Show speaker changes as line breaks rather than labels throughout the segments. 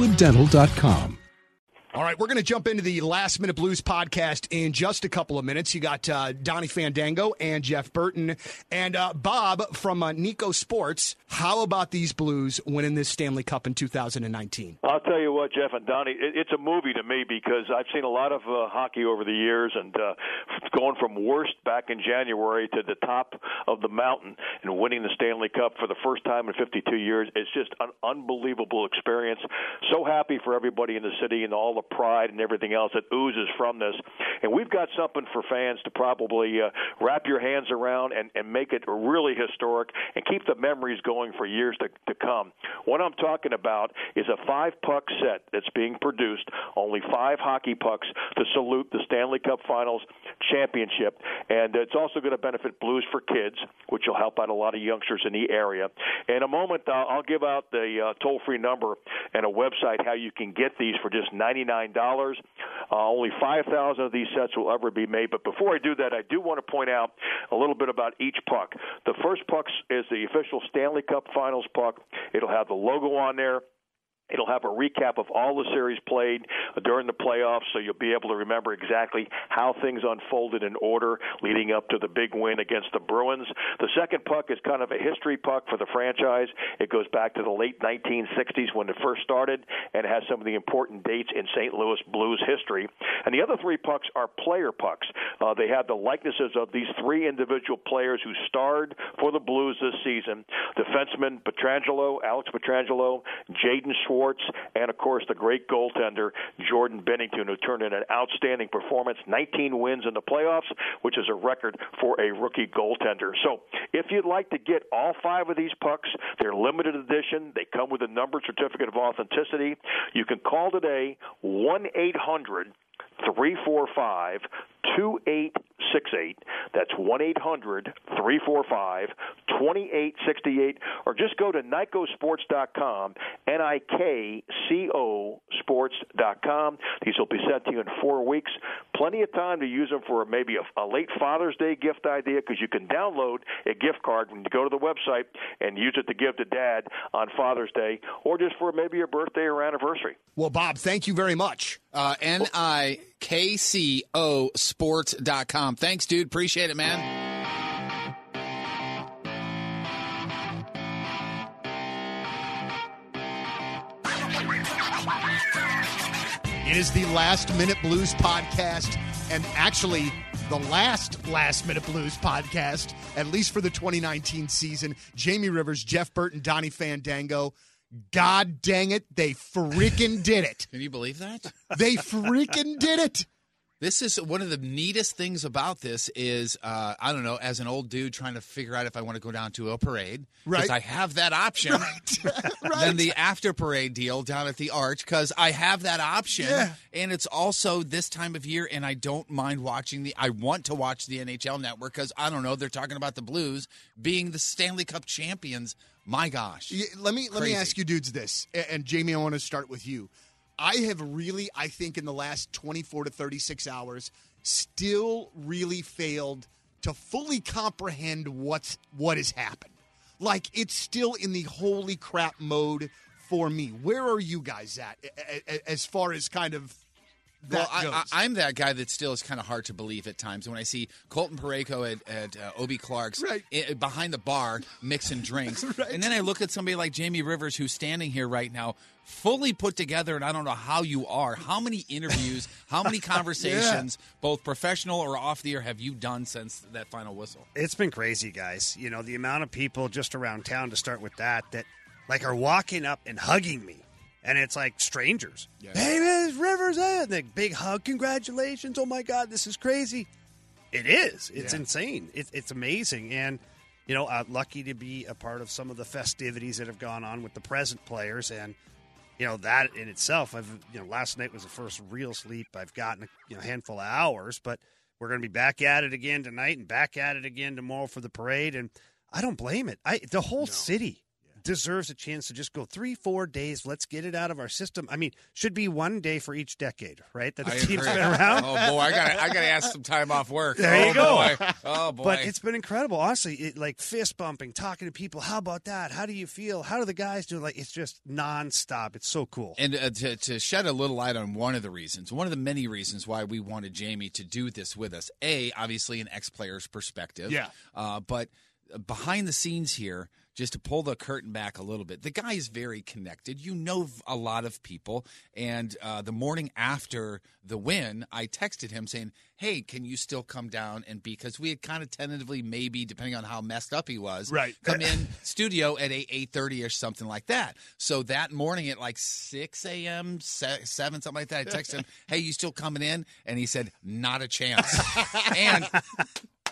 crestwooddental.com.
All right, we're going to jump into the Last Minute Blues podcast in just a couple of minutes. You got uh, Donny Fandango and Jeff Burton and uh, Bob from uh, Nikco Sports. How about these Blues winning this Stanley Cup in 2019?
I'll tell you what, Jeff and Donny, it, it's a movie to me because I've seen a lot of uh, hockey over the years, and uh, going from worst back in January to the top of the mountain and winning the Stanley Cup for the first time in 52 years, it's just an unbelievable experience. So happy for everybody in the city and all the pride and everything else that oozes from this. And we've got something for fans to probably uh, wrap your hands around and, and make it really historic and keep the memories going for years to, to come. What I'm talking about is a five puck set that's being produced, only five hockey pucks to salute the Stanley Cup Finals championship. And it's also going to benefit Blues for Kids, which will help out a lot of youngsters in the area. In a moment, uh, I'll give out the uh, toll free number and a website how you can get these for just 99 dollars. Uh, only 5,000 of these sets will ever be made. But before I do that, I do want to point out a little bit about each puck. The first puck is the official Stanley Cup Finals puck. It'll have the logo on there. It'll have a recap of all the series played during the playoffs, so you'll be able to remember exactly how things unfolded in order leading up to the big win against the Bruins. The second puck is kind of a history puck for the franchise. It goes back to the late 1960s when it first started and has some of the important dates in St. Louis Blues history. And the other three pucks are player pucks. Uh, they have the likenesses of these three individual players who starred for the Blues this season defenseman Pietrangelo, Alex Pietrangelo, Jaden Schwartz Schwartz, and of course the great goaltender Jordan Binnington, who turned in an outstanding performance, 19 wins in the playoffs, which is a record for a rookie goaltender. So, if you'd like to get all five of these pucks, they're limited edition. They come with a numbered certificate of authenticity. You can call today 1 800 345 2868. That's 1 800 345 2868. Or just go to NIKCOsports.com, N I K C O sports.com. These will be sent to you in four weeks. Plenty of time to use them for maybe a, a late Father's Day gift idea because you can download a gift card when you go to the website and use it to give to dad on Father's Day or just for maybe your birthday or anniversary.
Well, Bob, thank you very much.
Uh, N I K C O sports.com. Thanks, dude. Appreciate it, man.
It is the Last Minute Blues podcast, and actually the last Last Minute Blues podcast, at least for the 2019 season. Jamie Rivers, Jeff Burton, Donny Fandango. God dang it, they freaking did it.
Can you believe that?
They freaking did it.
This is one of the neatest things about this is uh, I don't know as an old dude trying to figure out if I want to go down to a parade because
Right.
I have that option.
Right. right.
Then the after parade deal down at the Arch because I have that option,
Yeah.
and it's also this time of year, and I don't mind watching the. I want to watch the NHL Network because I don't know they're talking about the Blues being the Stanley Cup champions. My gosh,
Yeah, let me let me ask you dudes this, A- and Jamie, I want to start with you. I have really, I think, in the last 24 to 36 hours, still really failed to fully comprehend what's what has happened. Like it's still in the holy crap mode for me. Where are you guys at as far as kind of
well, I, I'm that guy that still is kind of hard to believe at times when I see Colton Parayko at, at uh, Obi Clark's
Right.
i- behind the bar mixing drinks, and then I look at somebody like Jamie Rivers who's standing here right now, fully put together, and I don't know how you are. How many interviews, how many conversations, both professional or off the air, have you done since that final whistle?
It's been crazy, guys. You know, the amount of people just around town to start with that that like are walking up and hugging me. And it's like strangers. Hey man, it's Rivers. Hey, and the big hug. Congratulations. Oh my God, this is crazy. It is. It's insane. It's it's amazing. And you know, uh, lucky to be a part of some of the festivities that have gone on with the present players. And you know that in itself. I've you know last night was the first real sleep I've gotten a you know, handful of hours, but we're going to be back at it again tonight and back at it again tomorrow for the parade. And I don't blame it. I the whole city deserves a chance to just go three, four days. Let's get it out of our system. I mean, should be one day for each decade, right? That the
I
team's
agree.
been around.
Oh boy, I got I got to ask some time off work.
There you
Oh,
go.
boy. Oh boy.
But it's been incredible, honestly. It, like fist bumping, talking to people. How about that? How do you feel? How do the guys do? Like it's just nonstop. It's so cool.
And uh, to, to shed a little light on one of the reasons, one of the many reasons why we wanted Jamie to do this with us, A, obviously an ex player's perspective.
Yeah.
Uh, but behind the scenes here, just to pull the curtain back a little bit, the guy is very connected. You know a lot of people. And uh, the morning after the win, I texted him saying, Hey, can you still come down and be? Because we had kind of tentatively, maybe, depending on how messed up he was,
Right.
come in studio at 8 eight thirty or something like that. So that morning at like six a.m., seven something like that, I texted him, "Hey, you still coming in?" And he said, "Not a chance." and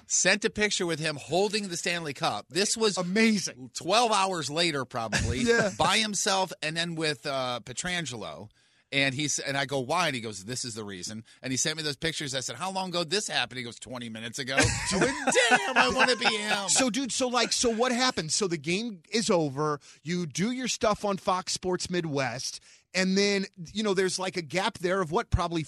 sent a picture with him holding the Stanley Cup. This was
Amazing.
12 hours later, probably,
Yeah.
by himself, and then with uh, Pietrangelo. And he's and I go, why? And he goes, this is the reason. And he sent me those pictures. I said, how long ago did this happened? He goes, 20 minutes ago. I went, damn, I want to be him.
So, dude, so like, so what happens? So the game is over. You do your stuff on Fox Sports Midwest, and then you know there's like a gap there of what probably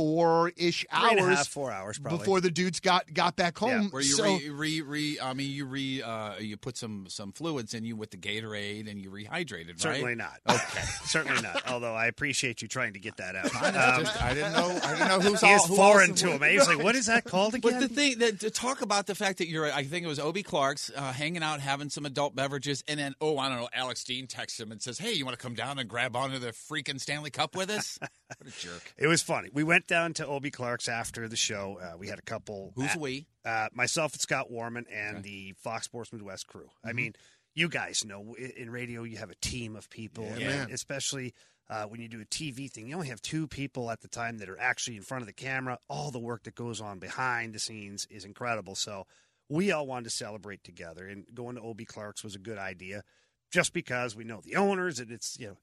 four ish
Three and a
hours,
half, four hours probably.
before the dudes got got back home.
Where you
so,
re, re, re, I mean, you re, uh, you put some some fluids in you with the Gatorade and you rehydrated, right?
Certainly not.
Okay.
Certainly not. Although I appreciate you trying to get that out.
I,
Um,
just, I didn't know. I didn't know who's
he
all,
is
who
foreign to him. He was like, "What is that called again?"
But the thing that to talk about the fact that you're, I think it was Obi Clark's uh, hanging out, having some adult beverages, and then oh, I don't know, Alex Steen texts him and says, "Hey, you want to come down and grab onto the freaking Stanley Cup with us?" what a jerk.
It was funny. We went down to Obi Clark's after the show. Uh, we had a couple.
Who's
at-
we?
Uh, myself and Scott Warmann and the Fox Sports Midwest crew.
Mm-hmm.
I mean, you guys know in radio you have a team of people,
Yeah,
and especially uh, when you do a TV thing. You only have two people at the time that are actually in front of the camera. All the work that goes on behind the scenes is incredible. So we all wanted to celebrate together, and going to Obi Clark's was a good idea, just because we know the owners and it's you know.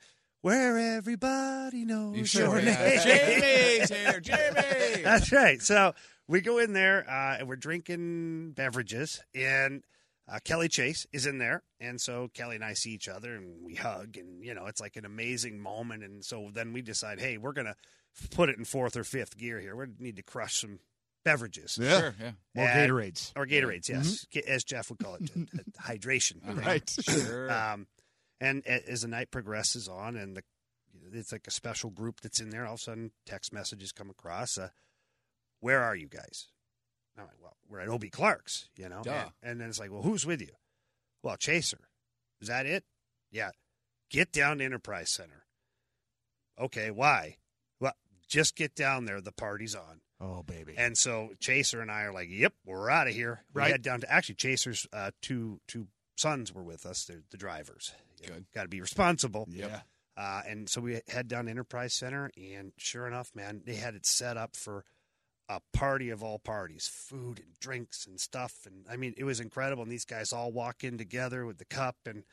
Where everybody knows
You sure?
your name.
Jamie's here, Jamie.
That's right. So we go in there uh, and we're drinking beverages, and uh, Kelly Chase is in there, and so Kelly and I see each other and we hug, and you know it's like an amazing moment. And so then we decide, hey, we're gonna put it in fourth or fifth gear here. We need to crush some beverages.
yeah,
Sure, yeah.
more
And-
Gatorades.
Or Gatorades, yes, as Jeff would call it, hydration.
Right.
Sure.
Um, and as the night progresses on, and the it's like a special group that's in there. All of a sudden, text messages come across. Uh, Where are you guys? I'm like, well, we're at Obie Clark's, you know. And, and then it's like, well, who's with you? Well, Chaser. Is that it? Yeah. Get down to Enterprise Center. Okay, why? Well, just get down there. The party's on.
Oh, baby.
And so Chaser and I are like, "Yep, we're out of here." We
Right.
head down to actually Chaser's uh, two two sons were with us. They're the drivers.
Good.
Got to be responsible.
yeah.
Uh, and so we head down to Enterprise Center, and sure enough, man, they had it set up for a party of all parties, food and drinks and stuff. And I mean, it was incredible. And these guys all walk in together with the cup, and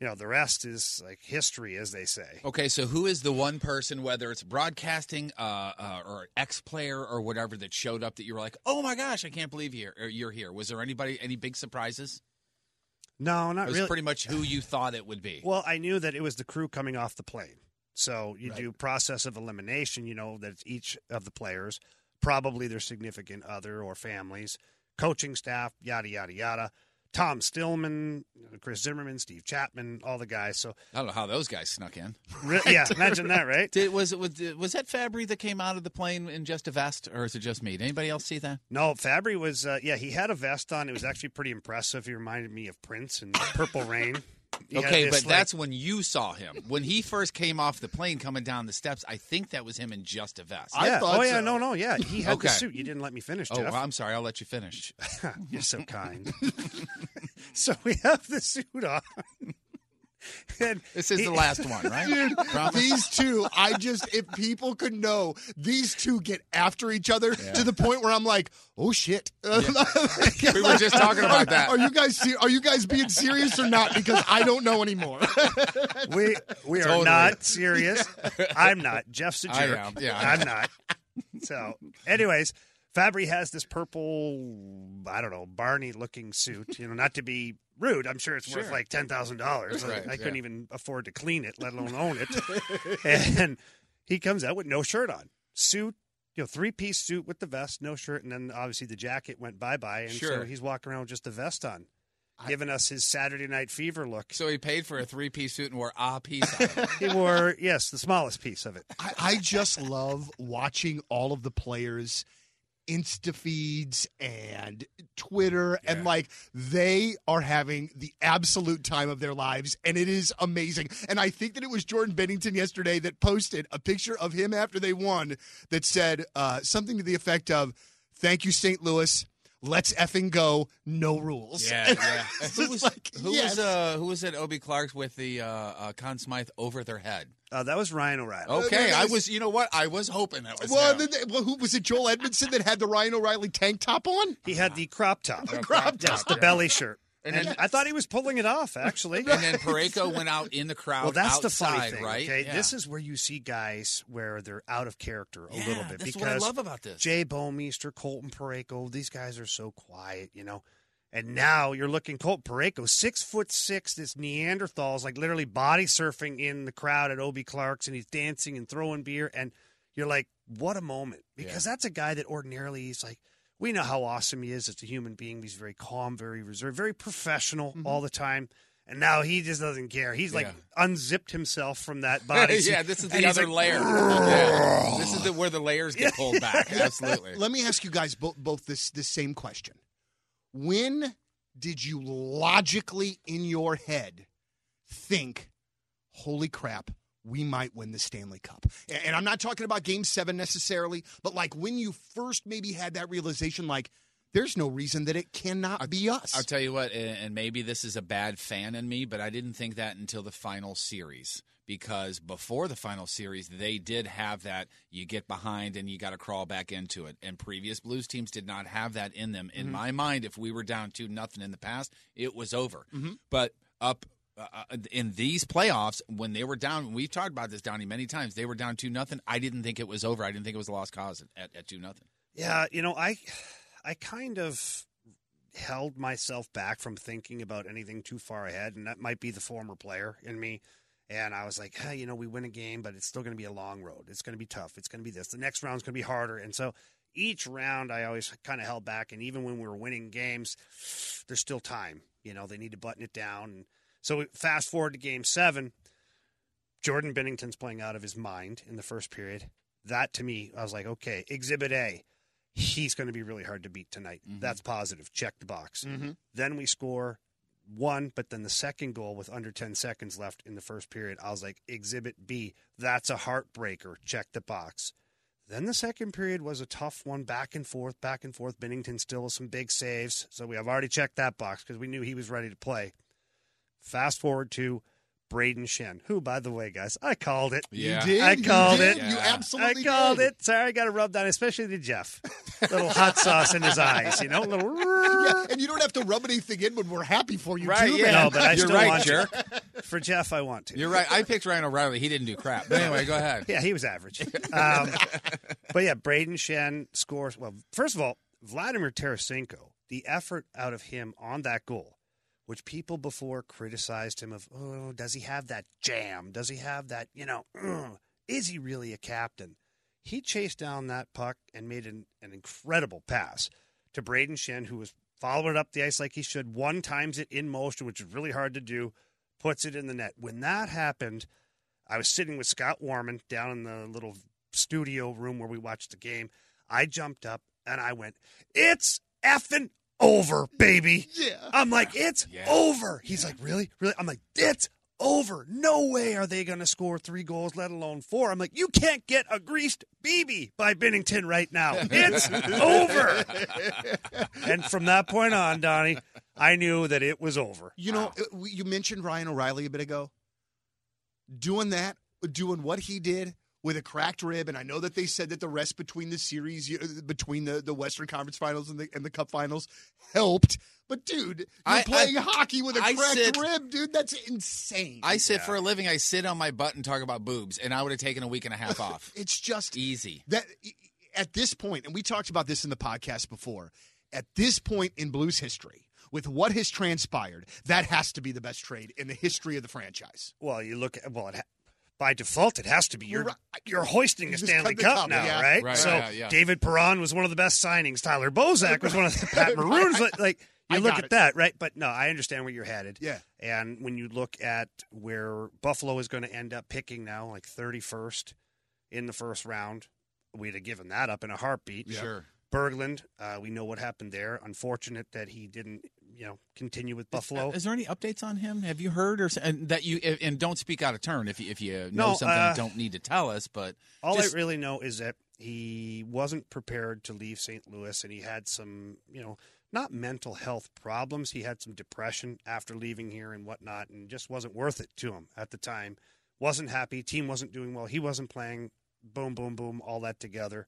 you know, the rest is like history, as they say.
Okay, so who is the one person, whether it's broadcasting uh, uh, or ex player or whatever, that showed up that you were like, "Oh my gosh, I can't believe you're you're here"? Was there anybody any big surprises?
No, not It
was
really.
pretty much who you thought it would be.
Well, I knew that it was the crew coming off the plane. So you do process of elimination. You know that it's each of the players, probably their significant other or families, coaching staff, yada yada yada. Tom Stillman, Chris Zimmerman, Steve Chapman, all the guys. So
I don't know how those guys snuck in.
re- yeah, imagine that, right?
Did, was it was, was that Fabbri that came out of the plane in just a vest, or is it just me? Did anybody else see that?
No, Fabbri was uh, yeah. He had a vest on. It was actually pretty impressive. He reminded me of Prince and Purple Rain. He had
okay,
this,
but
like-
that's when you saw him. When he first came off the plane coming down the steps, I think that was him in just a vest.
I
yeah.
thought
oh yeah,
so.
no, no, yeah. He had
Okay.
the suit. You didn't let me finish,
oh, well, I'm sorry. I'll let you finish.
You're so kind. so we have the suit on. And
This is
he-
the last one, right?
Dude, these two, I just, if people could know, these two get after each other to the point where I'm like, oh shit.
We were just talking about that.
Are you guys, ser- are you guys being serious or not? Because I don't know anymore.
we we are not serious. I'm not. Jeff's a jerk.
am, yeah.
I'm not. So, anyways, Fabbri has this purple, I don't know, Barney looking suit. You know, not to be rude. I'm sure it's worth like ten thousand dollars.
Right,
I couldn't even afford to clean it, let alone own it. and he comes out with no shirt on, suit. You know, three piece suit with the vest, no shirt, and then obviously the jacket went bye bye, and so he's walking around with just the vest on, giving us his Saturday Night Fever look.
So he paid for a three piece suit and wore a piece on it.
He wore yes, the smallest piece of it.
I, I just love watching all of the players insta feeds and twitter and like they are having the absolute time of their lives and it is amazing and i think that it was jordan binnington yesterday that posted a picture of him after they won that said uh, something to the effect of thank you st louis let's effing go no rules
Yeah, yeah. Who was
like,
who
yes.
was uh who was at Obie Clark's with the uh, uh Conn Smythe over their head?
Uh, that was Ryan O'Reilly.
Okay, I was. You know what? I was hoping that was.
well,
him.
then well, who was it? Joel Edmundson that had the Ryan O'Reilly tank top on.
He had the crop top.
The crop
Yes,
top,
the
yeah.
belly shirt.
And
And,
then-
I thought he was pulling it off, actually.
and then Parayko went out in the crowd.
well, that's the
outside,
funny thing,
right?
okay?
Yeah.
This is where you see guys where they're out of character a
Yeah,
little bit.
That's
because
what I love about this.
Jay Bouwmeester, Colton Parayko, these guys are so quiet, you know. And now you're looking Colton Parayko, six foot six, this Neanderthal is like literally body surfing in the crowd at Obie Clark's and he's dancing and throwing beer and you're like, what a moment. Because that's a guy that ordinarily he's like we know how awesome he is as a human being. He's very calm, very reserved, very professional mm-hmm. all the time. And now he just doesn't care. He's like
Yeah.
unzipped himself from that body.
yeah, this is the other
like,
layer. Yeah. This is the, where the layers get pulled back. Absolutely.
Let me ask you guys both, both this this same question. When did you logically in your head think, "Holy crap, we might win the Stanley Cup"? And I'm not talking about Game Seven necessarily, but like when you first maybe had that realization, like, there's no reason that it cannot be us.
I'll tell you what, and and maybe this is a bad fan in me, but I didn't think that until the final series. Because before the final series, they did have that you get behind and you got to crawl back into it. And previous Blues teams did not have that in them. In mm-hmm. my mind, if we were down two nothing in the past, it was over. Mm-hmm. But up uh, uh, in these playoffs, when they were down, we've talked about this, Donny, many times. They were down two nothing. I didn't think it was over. I didn't think it was a lost cause at, at two nothing.
Yeah, you know, I I kind of held myself back from thinking about anything too far ahead, and that might be the former player in me. And I was like, hey, you know, we win a game, but it's still going to be a long road. It's going to be tough. It's going to be this. The next round's going to be harder. And so each round, I always kind of held back. And even when we were winning games, there's still time. You know, they need to button it down. And so fast forward to game seven. Jordan Binnington's playing out of his mind in the first period. That to me, I was like, okay, exhibit A, he's going to be really hard to beat tonight. Mm-hmm. That's positive. Check the box. Mm-hmm. Then we score one, but then the second goal with under 10 seconds left in the first period, I was like, exhibit B, that's a heartbreaker. Check the box. Then the second period was a tough one, back and forth, back and forth. Binnington still with some big saves. So we have already checked that box because we knew he was ready to play. Fast forward to Brayden Schenn, who, by the way, guys, I called it.
Yeah.
You did.
I
You
called
did.
it.
You absolutely
I called
did.
it. Sorry, I got to rub that, especially to Jeff. Little hot sauce in his eyes, you know, little.
Yeah, and you don't have to rub anything in when we're happy for you,
Right,
too,
yeah.
man.
No, but I
You're
still
right,
want
jerk.
to. For Jeff, I want to.
You're right. I picked Ryan O'Reilly. He didn't do crap. But anyway, go ahead.
Yeah, he was average. Um, but yeah, Brayden Schenn scores. Well, first of all, Vladimir Tarasenko, the effort out of him on that goal, which people before criticized him of, oh, does he have that jam? Does he have that, you know, "Ugh, is he really a captain? He chased down that puck and made an, an incredible pass to Brayden Schenn, who was following up the ice like he should, one times it in motion, which is really hard to do, puts it in the net. When that happened, I was sitting with Scott Warmann down in the little studio room where we watched the game. I jumped up and I went, It's effing over, baby.
Yeah.
I'm like, It's
Yeah.
over. He's like, Really? Really? I'm like, It's over. No way are they going to score three goals, let alone four. I'm like, You can't get a greased BB by Binnington right now. It's over. and from that point on, Donny, I knew that it was over.
You know, uh, we- you mentioned Ryan O'Reilly a bit ago. doing that, doing what he did with a cracked rib, and I know that they said that the rest between the series, uh, between the, the Western Conference Finals and the and the Cup Finals, helped. But dude, you're
I-
playing
I-
hockey with a
I
cracked
sit-
rib, dude. That's insane.
I sit for a living. I sit on my butt and talk about boobs, and I would have taken a week and a half off.
it's just
Easy.
that at this point, and we talked about this in the podcast before. At this point in Blues history, with what has transpired, that has to be the best trade in the history of the franchise.
Well, you look at well, it ha- by default, it has to be. You're
Right.
you're hoisting
You
a Stanley Cup,
cup,
now,
yeah.
right?
Right,
So
yeah, yeah.
David Perron was one of the best signings. Tyler Bozak was one of the Pat Maroons. like, like you
I
look at
it.
that, right? But no, I understand where you're headed.
Yeah.
And when you look at where Buffalo is going to end up picking now, like 31st in the first round, we'd have given that up in a heartbeat.
Sure.
Berglund, uh, we know what happened there. Unfortunate that he didn't, you know, continue with Buffalo.
Is there any updates on him? Have you heard or and that you and don't speak out of turn if you if you know
No,
something
uh,
you don't need to tell us, but
All
just-
I really know is that he wasn't prepared to leave St. Louis, and he had some, you know, not mental health problems. He had some depression after leaving here and whatnot, and just wasn't worth it to him at the time. Wasn't happy. Team wasn't doing well. He wasn't playing. Boom, boom, boom. All that together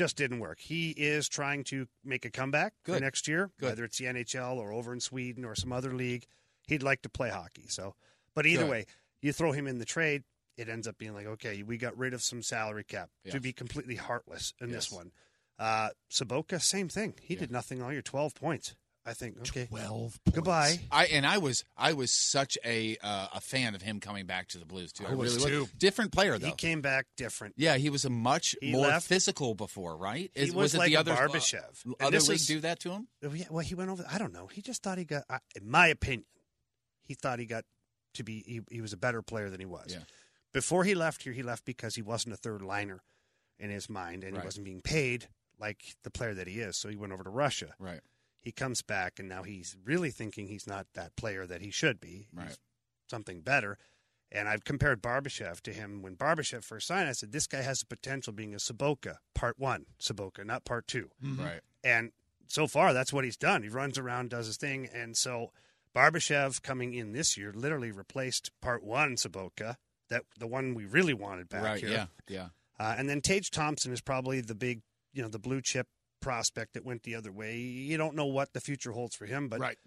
just didn't work. He is trying to make a comeback for next year,
Good.
whether it's the NHL or over in Sweden or some other league. He'd like to play hockey. So, but either
Good.
way, you throw him in the trade, it ends up being like, okay, we got rid of some salary cap
Yes.
to be completely heartless in this one. Uh, Sobotka, same thing. He
Yeah.
did nothing all year, twelve points. I think. Okay,
Twelve.
goodbye.
I and I was I was such a uh, a fan of him coming back to the Blues too. I,
I was
really
too.
was. Different player though.
He came back different.
yeah, he was a much
He
more
left-
physical before, right?
He
Is-
was
it
like
the other
Barbashev. And
other
this
league do that to him?
Oh, yeah, well, he went over. I don't know. He just thought he got. I in my opinion, he thought he got to be. He, he was a better player than he was.
Yeah.
Before he left here, he left because he wasn't a third liner in his mind, and
Right.
he wasn't being paid like the player that he is. So he went over to Russia.
Right.
He comes back, and now he's really thinking he's not that player that he should be.
Right.
He's something better. And I've compared Barbashev to him when Barbashev first signed. I said, this guy has the potential being a Sobotka, part one Sobotka, not part 2
Right.
and so far that's what he's done. He runs around, does his thing, and so Barbashev coming in this year literally replaced Part One Sobotka, that the one we really wanted back
right.
here.
Yeah. Yeah.
Uh, and then Tage Thompson is probably the big, you know, the blue chip prospect that went the other way. You don't know what the future holds for him, but
Right.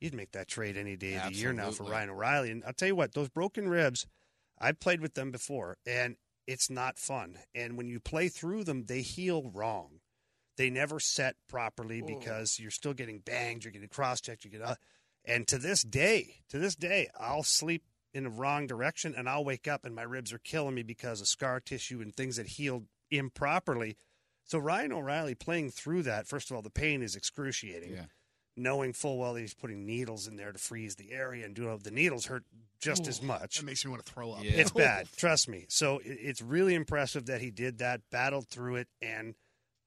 you'd make that trade any day of the year now for Ryan O'Reilly. And I'll tell you what, those broken ribs, I've played with them before, and it's not fun. And when you play through them, they heal wrong. They never set properly because you're still getting banged, you're getting cross checked, you get uh, and to this day, to this day, I'll sleep in the wrong direction and I'll wake up and my ribs are killing me because of scar tissue and things that healed improperly. So Ryan O'Reilly playing through that, first of all, the pain is excruciating
Yeah.
knowing full well that he's putting needles in there to freeze the area and doing the needles hurt just as much.
That makes me want to throw up.
Yeah.
It's bad, trust me. So it- it's really impressive that he did that, battled through it, and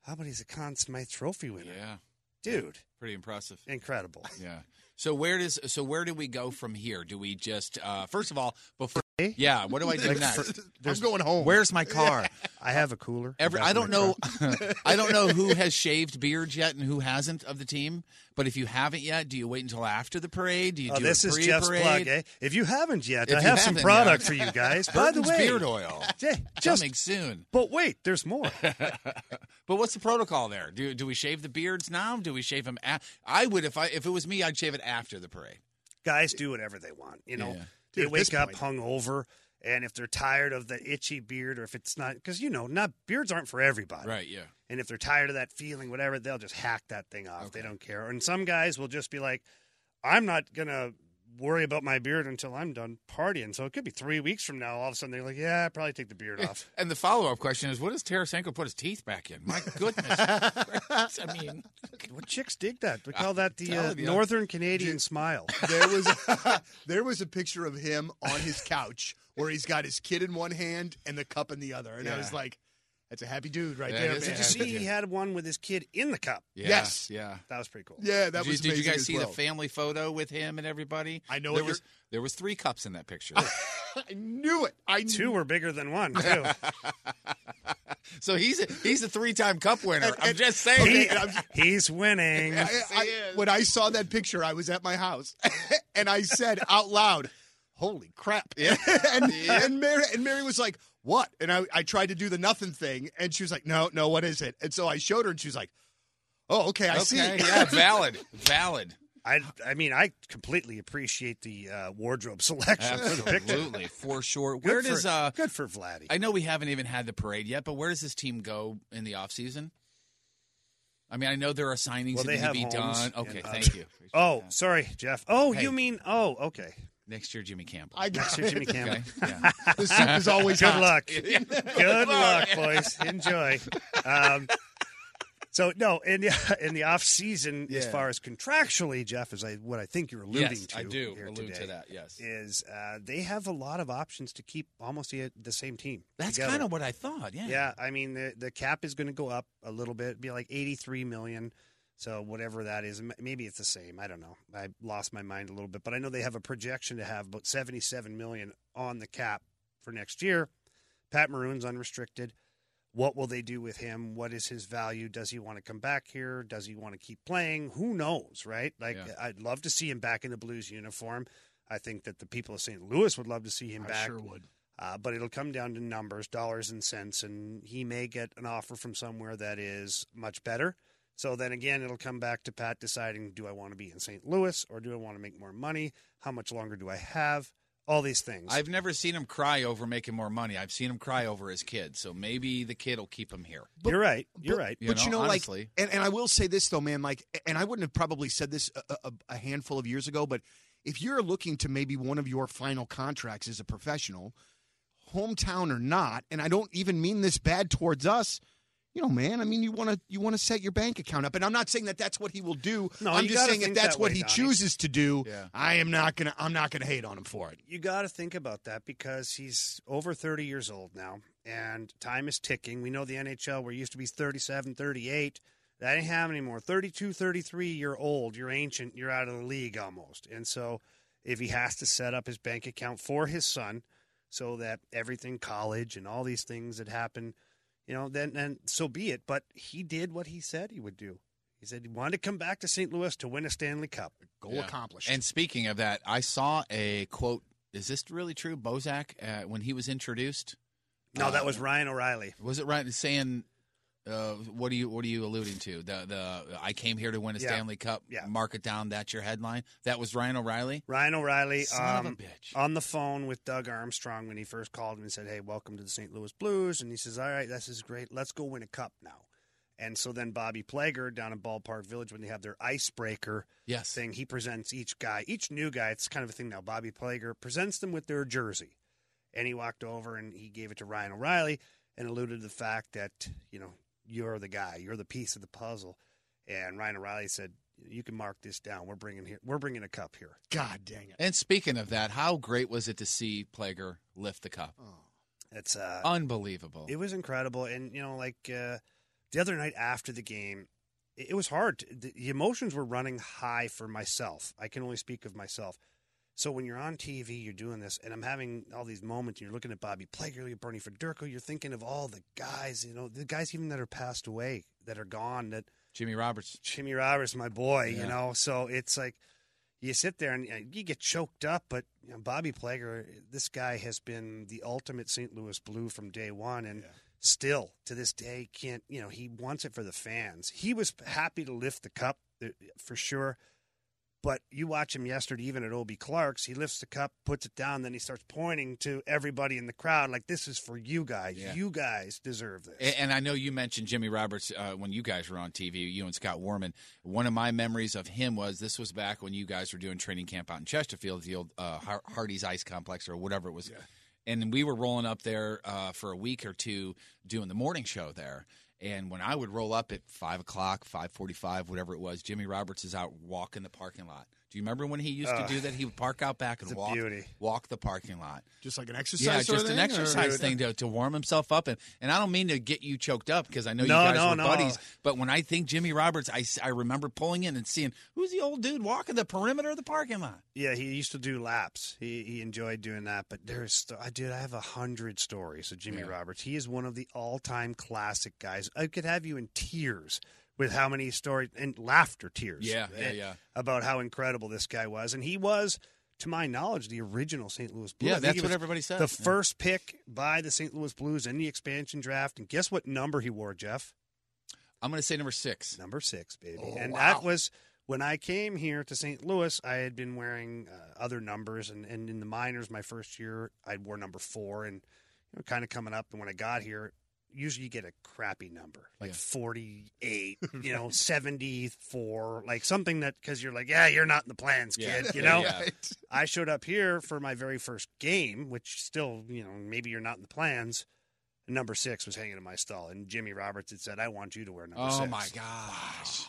how about he's a Conn Smythe Trophy winner,
Yeah.
dude?
Pretty impressive.
Incredible.
Yeah. So where does so where do we go from here? Do we just uh first of all before? Yeah, what do I do
Like,
next?
for-
I'm going home.
Where's my car?
I have a cooler.
Every I don't know. I don't know who has shaved beards yet and who hasn't of the team. But if you haven't yet, do you wait until after the parade? Do you
Oh,
do
this
a
is Jeff's
pre-parade?
plug, eh? If you haven't yet,
If
I
you
have some
haven't
product
yet.
for you guys. By the
Burton's
way,
beard oil.
Yeah, just
Coming soon.
but wait, there's more.
But what's the protocol there? Do do we shave the beards now? Do we shave them? A- I would if I if it was me, I'd shave it after the parade.
guys do whatever they want. You know,
Yeah.
They
Dude,
wake up
point-
hungover, and if they're tired of the itchy beard, or if it's not, because you know, not beards aren't for everybody.
Right. Yeah.
And if they're tired of that feeling, whatever, they'll just hack that thing off. They don't care. And some guys will just be like, "I'm not gonna worry about my beard until I'm done partying." So it could be three weeks from now. All of a sudden, they're like, "Yeah, I'd probably take the beard off."
And the follow up question is, what does Tarasenko put his teeth back in? My goodness. I mean,
What chicks dig that? We call that the uh. Northern Canadian smile.
there was a, there was a picture of him on his couch where he's got his kid in one hand and the cup in the other, and I was like, "That's a happy dude right
That
there."
is a
man.
Did you see he had one with his kid in the cup?
yeah,
Yes.
Yeah.
That was pretty cool.
Yeah, that
did,
was.
you, did you guys
as
see
well.
the family photo with him and everybody?
I know
there
what
was there was three cups in that picture.
I knew it. I
Two were bigger than one too.
so he's a, he's a three time cup winner. I'm just saying.
He-
I'm-
he's winning.
I, I, when I saw that picture, I was at my house, and I said out loud, holy crap. and, and, Mary, and Mary was like, what? And I, I tried to do the nothing thing. And she was like, no, no, what is it? And so I showed her and she was like, oh, okay, I
Okay,
see.
yeah, valid, valid.
I, I mean, I completely appreciate the uh, wardrobe selection for the picture.
Absolutely, for sure.
Good
Where
for,
uh?
good for Vladdy?
I know we haven't even had the parade yet, but where does this team go in the off season? I mean, I know there are signings
Well,
that
they
need
have
to be
homes
done. Okay,
and, uh,
thank you.
oh, sorry, Jeff. Oh,
Hey.
you mean oh, okay.
Next year, Jimmy Campbell.
I got
Next year, Jimmy Campbell.
Okay, yeah.
The soup is always
Good
hot.
luck. Good luck, boys. Enjoy. Um, so no, in the in the off season, as far as contractually, Jeff, is I, what I think you're alluding
yes,
to.
I do
here
allude
today,
to that. Yes,
Is uh, they have a lot of options to keep almost the, the same team.
that's kind of what I thought. Yeah,
Yeah, I mean the the cap is going to go up a little bit, be like eighty three million. So whatever that is, maybe it's the same. I don't know. I lost my mind a little bit, but I know they have a projection to have about seventy seven million on the cap for next year. Pat Maroon's unrestricted. What will they do with him? What is his value? Does he want to come back here? Does he want to keep playing? Who knows, right? Like
Yeah.
I'd love to see him back in the Blues uniform. I think that the people of St. Louis would love to see him
I
back.
sure would.
Uh, but it'll come down to numbers, dollars and cents, and he may get an offer from somewhere that is much better. So then again, it'll come back to Pat deciding: Do I want to be in St. Louis or do I want to make more money? How much longer do I have? All these things.
I've never seen him cry over making more money. I've seen him cry over his kid. So maybe the kid will keep him here.
You're right. You're
but-
right.
You
but
know,
you know,
honestly.
like, and, and I will say this though, man, like, and I wouldn't have probably said this a, a, a handful of years ago, but if you're looking to maybe one of your final contracts as a professional, hometown or not, and I don't even mean this bad towards us. You know, man. I mean, you want to you want to set your bank account up, and I'm not saying that that's what he will do.
No,
I'm just saying if that's
that
what
way,
he
Donny.
chooses to do,
Yeah.
I am not gonna I'm not gonna hate on him for it.
you got to think about that because he's over 30 years old now and time is ticking. We know the NHL where used to be 37, 38. That ain't happening anymore. 32, 33, you're old, you're ancient, you're out of the league almost. And so if he has to set up his bank account for his son so that everything college and all these things that happen, you know, then then so be it. But he did what he said he would do. He said he wanted to come back to St. Louis to win a Stanley Cup.
Goal
Yeah.
accomplished.
And speaking of that, I saw a quote. Is this really true? Bozak, uh, when he was introduced,
No,
Uh,
that was Ryan O'Reilly.
was it right saying? Uh, what are you What are you alluding to? The the I came here to win a
Yeah.
Stanley Cup.
Yeah.
Mark it down. That's your headline. That was Ryan O'Reilly.
Ryan O'Reilly
Son of a
um, on the phone with Doug Armstrong when he first called him and said, "Hey, welcome to the St. Louis Blues." And he says, "All right, this is great. Let's go win a cup now." And so then Bobby Plager down in Ballpark Village when they have their icebreaker
Yes.
thing, he presents each guy, each new guy. It's kind of a thing now. Bobby Plager presents them with their jersey, and he walked over and he gave it to Ryan O'Reilly and alluded to the fact that you know you're the guy, you're the piece of the puzzle. And Ryan O'Reilly said, "You can mark this down. We're bringing here. We're bringing a cup here."
God dang it.
And speaking of that, how great was it to see Plager lift the cup?
It's uh,
Unbelievable.
It was incredible, and you know, like uh, the other night after the game, it, it was hard. The, the emotions were running high for myself. I can only speak of myself. So when you're on TV, you're doing this, and I'm having all these moments. And you're looking at Bobby Plager, you're Bernie Federko. You're thinking of all the guys, you know, the guys even that are passed away, that are gone. That
Jimmy Roberts.
Jimmy Roberts, my boy,
Yeah.
you know. So it's like you sit there and you get choked up, but you know, Bobby Plager, this guy has been the ultimate St. Louis Blue from day one, and still to this day can't. You know, he wants it for the fans. He was happy to lift the cup uh, for sure. But you watch him yesterday, even at Obie Clark's, he lifts the cup, puts it down, then he starts pointing to everybody in the crowd like, "This is for you guys.
Yeah.
You guys deserve this."
A- And I know you mentioned Jimmy Roberts uh, when you guys were on TV, you and Scott Warmann. One of my memories of him was this was back when you guys were doing training camp out in Chesterfield, the old uh, Hardee's Ice Complex or whatever it was. And we were rolling up there uh, for a week or two doing the morning show there. And when I would roll up at five o'clock, five forty-five, whatever it was, Jimmy Roberts is out walking the parking lot. Do you remember when he used to do that? He would park out back and walk,
beauty.
walk the parking lot.
Just like an exercise.
Yeah,
sort of
just an
thing, or-
exercise thing to, to warm himself up. And, and I don't mean to get you choked up because I know
No,
you guys
no,
were
no.
buddies. But when I think Jimmy Roberts, I, s- I remember pulling in and seeing who's the old dude walking the perimeter of the parking lot.
Yeah, he used to do laps. He he enjoyed doing that. But there's, I did. I have a hundred stories of Jimmy
Yeah.
Roberts. He is one of the all-time classic guys. I could have you in tears with how many stories and laughter tears.
Yeah, yeah,
eh,
yeah.
About how incredible this guy was, and he was to my knowledge, the original St. Louis Blues.
Yeah, that's what everybody said.
The
Yeah.
first pick by the St. Louis Blues in the expansion draft, and guess what number he wore, Jeff?
I'm going to say number six.
Number six, baby.
Oh,
and
wow.
that was when I came here to St. Louis. I had been wearing uh, other numbers, and, and in the minors, my first year, I wore number four, and you know, kind of coming up. And when I got here, usually you get a crappy number, like
Yeah.
forty-eight, you know, seventy-four, like something that because you're like, yeah, you're not in the plans,
Yeah.
kid. You know,
Yeah.
I showed up here for my very first game, which still, you know, maybe you're not in the plans. Number six was hanging in my stall, and Jimmy Roberts had said, "I want you to wear number
Oh
six."
my gosh.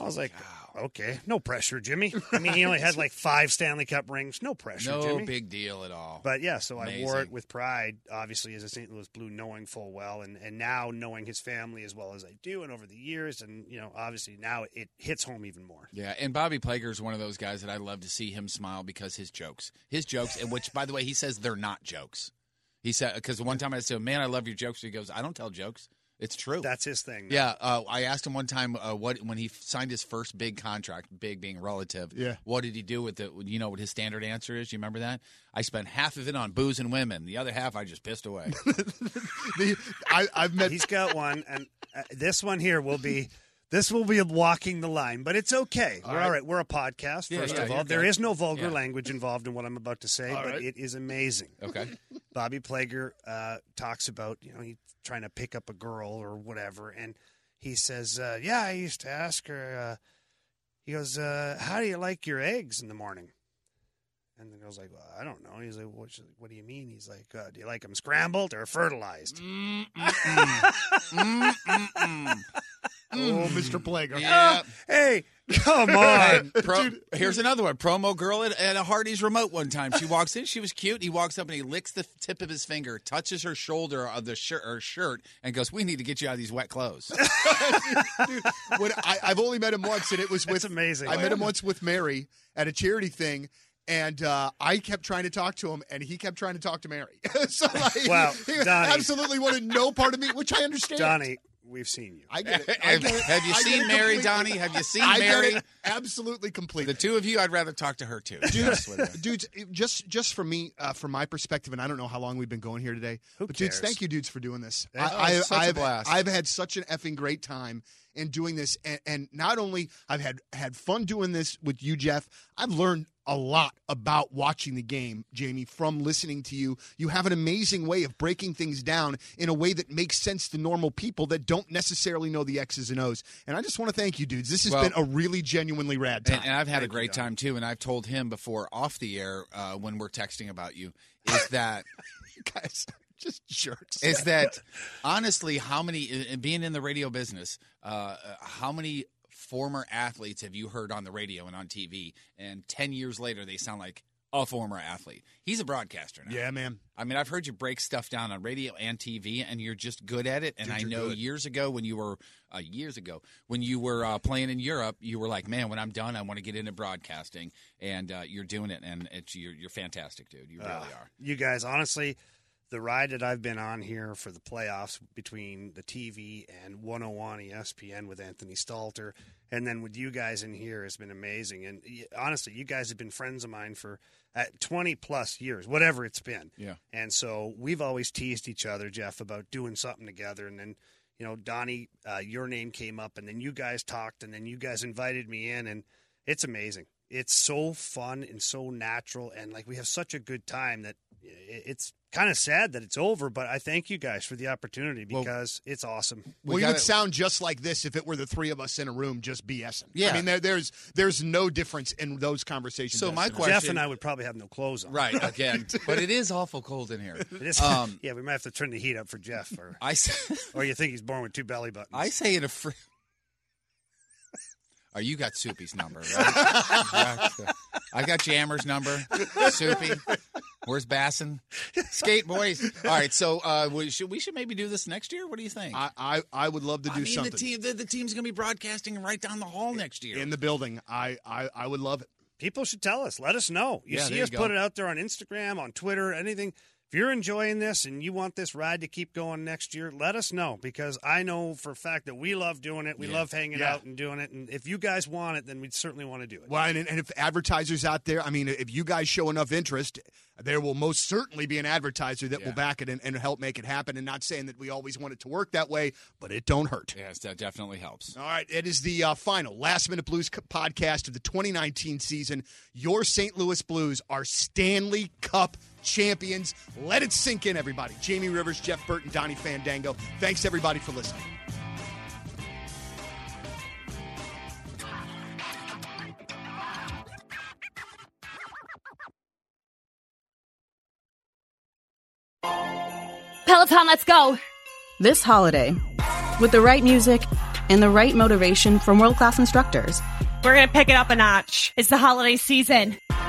I was like, okay, no pressure, Jimmy. I mean, he only had like five Stanley Cup rings. No pressure,
No
Jimmy.
big deal at all.
But yeah, so I wore it with pride, obviously, as a St. Louis Blue, knowing full well, and, and now knowing his family as well as I do, and over the years, and you know, obviously now it hits home even more.
Yeah, and Bobby Plager is one of those guys that I love to see him smile because his jokes, his jokes, and which, by the way, he says they're not jokes. He said because one time I said, "Man, I love your jokes." He goes, "I don't tell jokes. It's true."
That's his thing.
yeah, uh, I asked him one time uh, what when he signed his first big contract, big being relative.
Yeah.
What did he do with it? You know what his standard answer is? You remember that? I spent half of it on booze and women. The other half I just pissed away.
The, I, I've met
He's got one, and uh, this one here will be. This will be walking the line, but it's okay. We're all right. We're a podcast,
Yeah,
first
yeah,
of all. There
good.
is no vulgar
Yeah.
language involved in what I'm about to say,
All
but
right.
it is amazing.
Okay.
Bobby Plager uh, talks about you know he's trying to pick up a girl or whatever, and he says, uh, "Yeah, I used to ask her." Uh, he goes, uh, "How do you like your eggs in the morning?" And the girl's like, well, "I don't know." He's like, "What? What do you mean?" He's like, uh, "Do you like them scrambled or fertilized?"
oh, Mr. Plager.
Yeah.
Hey, come on!
Pro, here's another one. Promo girl at, at a Hardy's remote one time. She walks in. She was cute. He walks up and he licks the tip of his finger, touches her shoulder of the shirt, her shirt, and goes, "We need to get you out of these wet clothes."
when I, I've only met him once, and it was with
amazing.
I met him once with Mary at a charity thing. And uh, I kept trying to talk to him, and he kept trying to talk to Mary. so like,
Wow,
he
Donny.
absolutely wanted no part of me, which I understand.
Donny, we've seen you.
I get it. I
have,
get it.
have you
I
seen Mary,
completely.
Donny? Have you seen
I
Mary?
get it absolutely completely.
The two of you, I'd rather talk to her too. to be honest with you.
dudes, just just from me, uh, from my perspective, and I don't know how long we've been going here today,
Who
but dudes,
cares?
thank you, dudes, for doing this.
Oh,
I,
it's such a
I've,
blast.
I've had such an effing great time in doing this, and, and not only I've had had fun doing this with you, Jeff. I've learned a lot about watching the game, Jamie, from listening to you. You have an amazing way of breaking things down in a way that makes sense to normal people that don't necessarily know the X's and O's. And I just want to thank you, dudes. This has
Well-
been a really genuinely rad time.
And, and I've had a
Thank you,
great
Don.
time too. And I've told him before off the air uh, when we're texting about you is that
guys, just jerks.
is that honestly how many in- being in the radio business uh, uh, how many former athletes have you heard on the radio and on tv and 10 years later they sound like a former athlete. He's a broadcaster now.
Yeah, man.
i mean i've heard you break stuff down on radio and tv and you're just good at it. And
Dude,
i know
good.
years ago when you were uh, years ago when you were uh, playing in europe you were like man when i'm done i want to get into broadcasting. And uh, you're doing it and it's you're, you're fantastic dude. You really
Uh,
are.
You guys, honestly, the ride that I've been on here for the playoffs between the TV and 101 ESPN with Anthony Stalter, and then with you guys in here has been amazing. And honestly, you guys have been friends of mine for uh, 20 plus years, whatever it's been.
Yeah.
And so we've always teased each other, Jeff, about doing something together. And then, you know, Donny, uh, your name came up, and then you guys talked, and then you guys invited me in, and it's amazing. It's so fun and so natural, and like we have such a good time that it's kind of sad that it's over. But I thank you guys for the opportunity
Well-
because it's awesome.
well, you
gotta-
would sound just like this if it were the three of us in a room just BSing.
Yeah.
I mean, there, there's there's no difference in those conversations.
So my question-
Jeff and I would probably have no clothes on.
right again but it is awful cold in here
It is,
Um,
yeah, we might have to turn the heat up for Jeff, or
I say,
or you think he's born with two belly buttons.
I say in a fr- Oh, you got Soupy's number, right? I got, Jammer's number. Soupy. Where's Basson? Skate boys. All right, so uh, we should we should maybe do this next year. What do you think?
I, I I would love to do
I mean,
something
the team the, the team's going to be broadcasting right down the hall next year.
in the building. I, I I would love it.
People should tell us. Let us know. You
Yeah,
see us
you
put it out there on Instagram, on Twitter, anything. If you're enjoying this and you want this ride to keep going next year, let us know because I know for a fact that we love doing it. We
Yeah.
love hanging
Yeah.
out and doing it. And if you guys want it, then we'd certainly want to do it.
Well, and, and if advertisers out there, I mean, if you guys show enough interest, there will most certainly be an advertiser that will back it and, and help make it happen. And not saying that we always want it to work that way, but it don't hurt.
Yes, that definitely helps.
All right, it is the uh, final last minute blues c- podcast of the 2019 season. Your St. Louis Blues are Stanley Cup champions. Let it sink in, everybody. Jamie Rivers, Jeff Burton, Donny Fandango. Thanks everybody for listening.
Peloton, let's go.
This holiday, with the right music and the right motivation from world class instructors,
We're going to pick it up a notch. It's the holiday season.